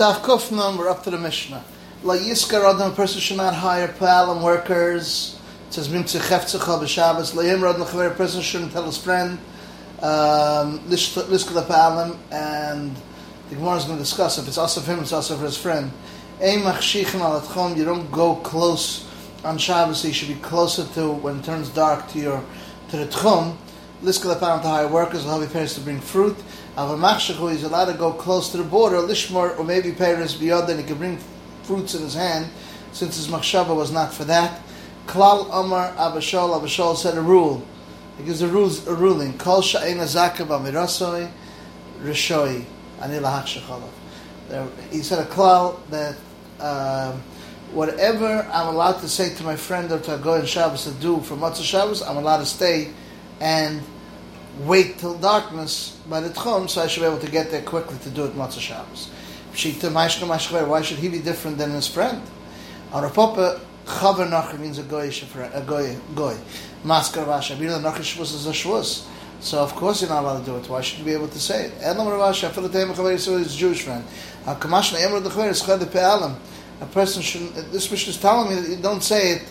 Daf Kufnam, we're up to the Mishnah. La Yiskar Adam, a person should not hire Palam workers. It says Mim Tzechefzecha b'Shabbos. La Yim Radon a person shouldn't tell his friend. Um, Liska the Palam, and the Gemara is going to discuss if it's also for him, it's also for his friend. Ein Machshichin al Atchom, you don't go close on Shabbos, you should be closer to when it turns dark to your to the Tchum. Liska the Palam to hire workers, will your parents to bring fruit. Avamachshachu, he's allowed to go close to the border, Lishmar, or maybe parents beyond, then he can bring fruits in his hand, since his machshava was not for that. Klal Amar Abba Shaul, Abashol said a rule. He gives a, rules, a ruling. Kol Sha'ena Zakav Amirasoi, Rishoi, Anila Hakshachalav. He said a klal that um, whatever I'm allowed to say to my friend or to go in Shabbos to do for Matzah Shabbos, I'm allowed to stay and wait till darkness by the tchum, so I should be able to get there quickly to do it Matzah Shabbos. Why should he be different than his friend? Our papa, chaver nachar means a goy, a goy, goy. Maskar vasha, the nachar shvus is a shvus. So of course you're not allowed to do it. Why should you be able to say it? Elam ravasha, the time chaver so his Jewish friend. Is chad. A person should. This mission is telling me that you don't say it.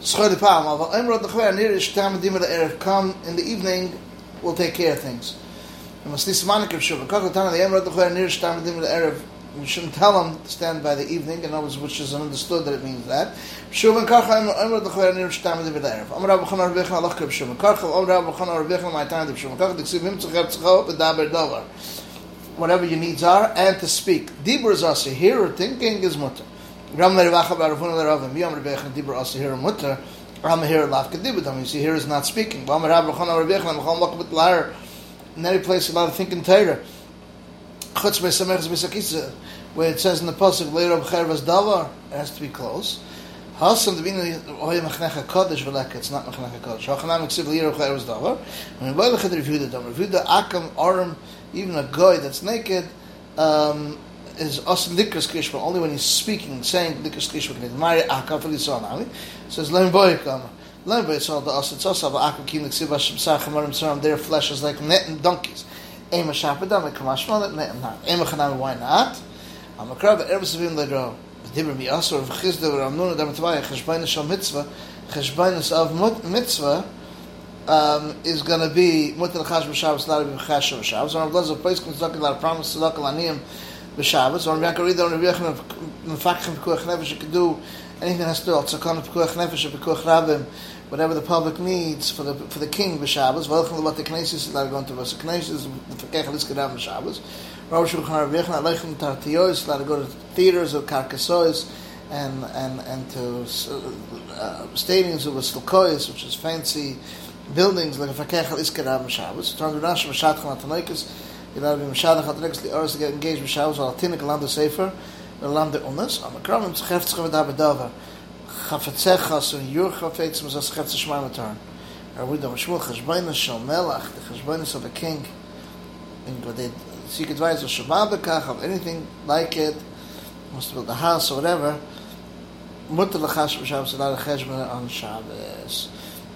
The Come in the evening we'll take care of things. The Erev. We shouldn't tell them to stand by the evening, in other which is understood that it means that. And Erev. My time. Whatever your needs are, and to speak. Dibur is also here, thinking is mutter. You see, here is not speaking. Amar Rabbi Chanar Rebbecha Macham Lakabit in every place a lot of thinking Torah. Where it says in the pasuk of chervas davar, has to be close. Hasam devina oy machnecha kodesh v'leka, it's not machnecha kodesh. Hachanam eksiv of chervas davar. When you boil the review the davar, review the akam aram, even a guy that's naked, um, is awesome dikras kishma only when he's speaking, saying dikras kishma. Mari akam for the says learn boy kama. Learn by all the us. It's also about akum kim niksiv hashem sachamarim saram. Their flesh is like net and donkeys. Ema shapadam kamashmal that net and not. Ema chanam why not? I'm a crowd that ever sevim ledro. Dibber mi asor v'chizda v'ramnuna dam tvaya cheshbainis shal mitzvah cheshbainis of mitzvah um, is going to be mutter l'chash b'shabbos not be chash b'shabbos. So Rav Lezer place comes talking about promise b'shabbos. Or Rabbi Yaakov Rida Rabbi Yechon mefakchim p'kuach nefesh you could do anything that has to do of p'kuach nefesh or p'kuach rabim whatever the public needs for the for the king b'Shabbos. Welcome to what the Knesset is allowed to go into the Fakech Liskadam b'Shabbos. Rosh Shulchan Aruch not leichem tartiyos to go to theaters or carcassois and and and to uh, stadiums with silkois, which is fancy buildings like a Fakech Liskadam b'Shabbos. Turn to Rashi b'Shadchan Atanaikis. you know we shall have next the earth get engaged with shall so tinic land the safer the land the owners on the crown and da bedava khafet sechas un yur khafet smas as khafet shmaim turn er wird am shmul khashbayn shal melach the the king in god it seek advice of shababa kach of anything like it must build the house or whatever. Mutter le khash shabbos la le khashbayn on shabbos.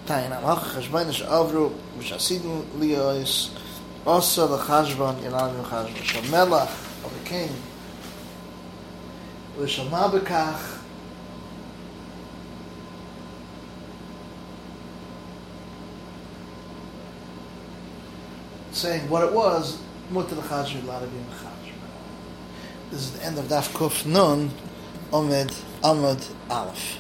Tayna mach khashbayn shavru mish asidn li also the chashbon, yelal chashbon, shal melach of the king, v'shal mabekach, saying what it was, mutter l'chajr l'arabi m'chajr. This is the end of Daf Kuf Nun, Omed Amud Aleph.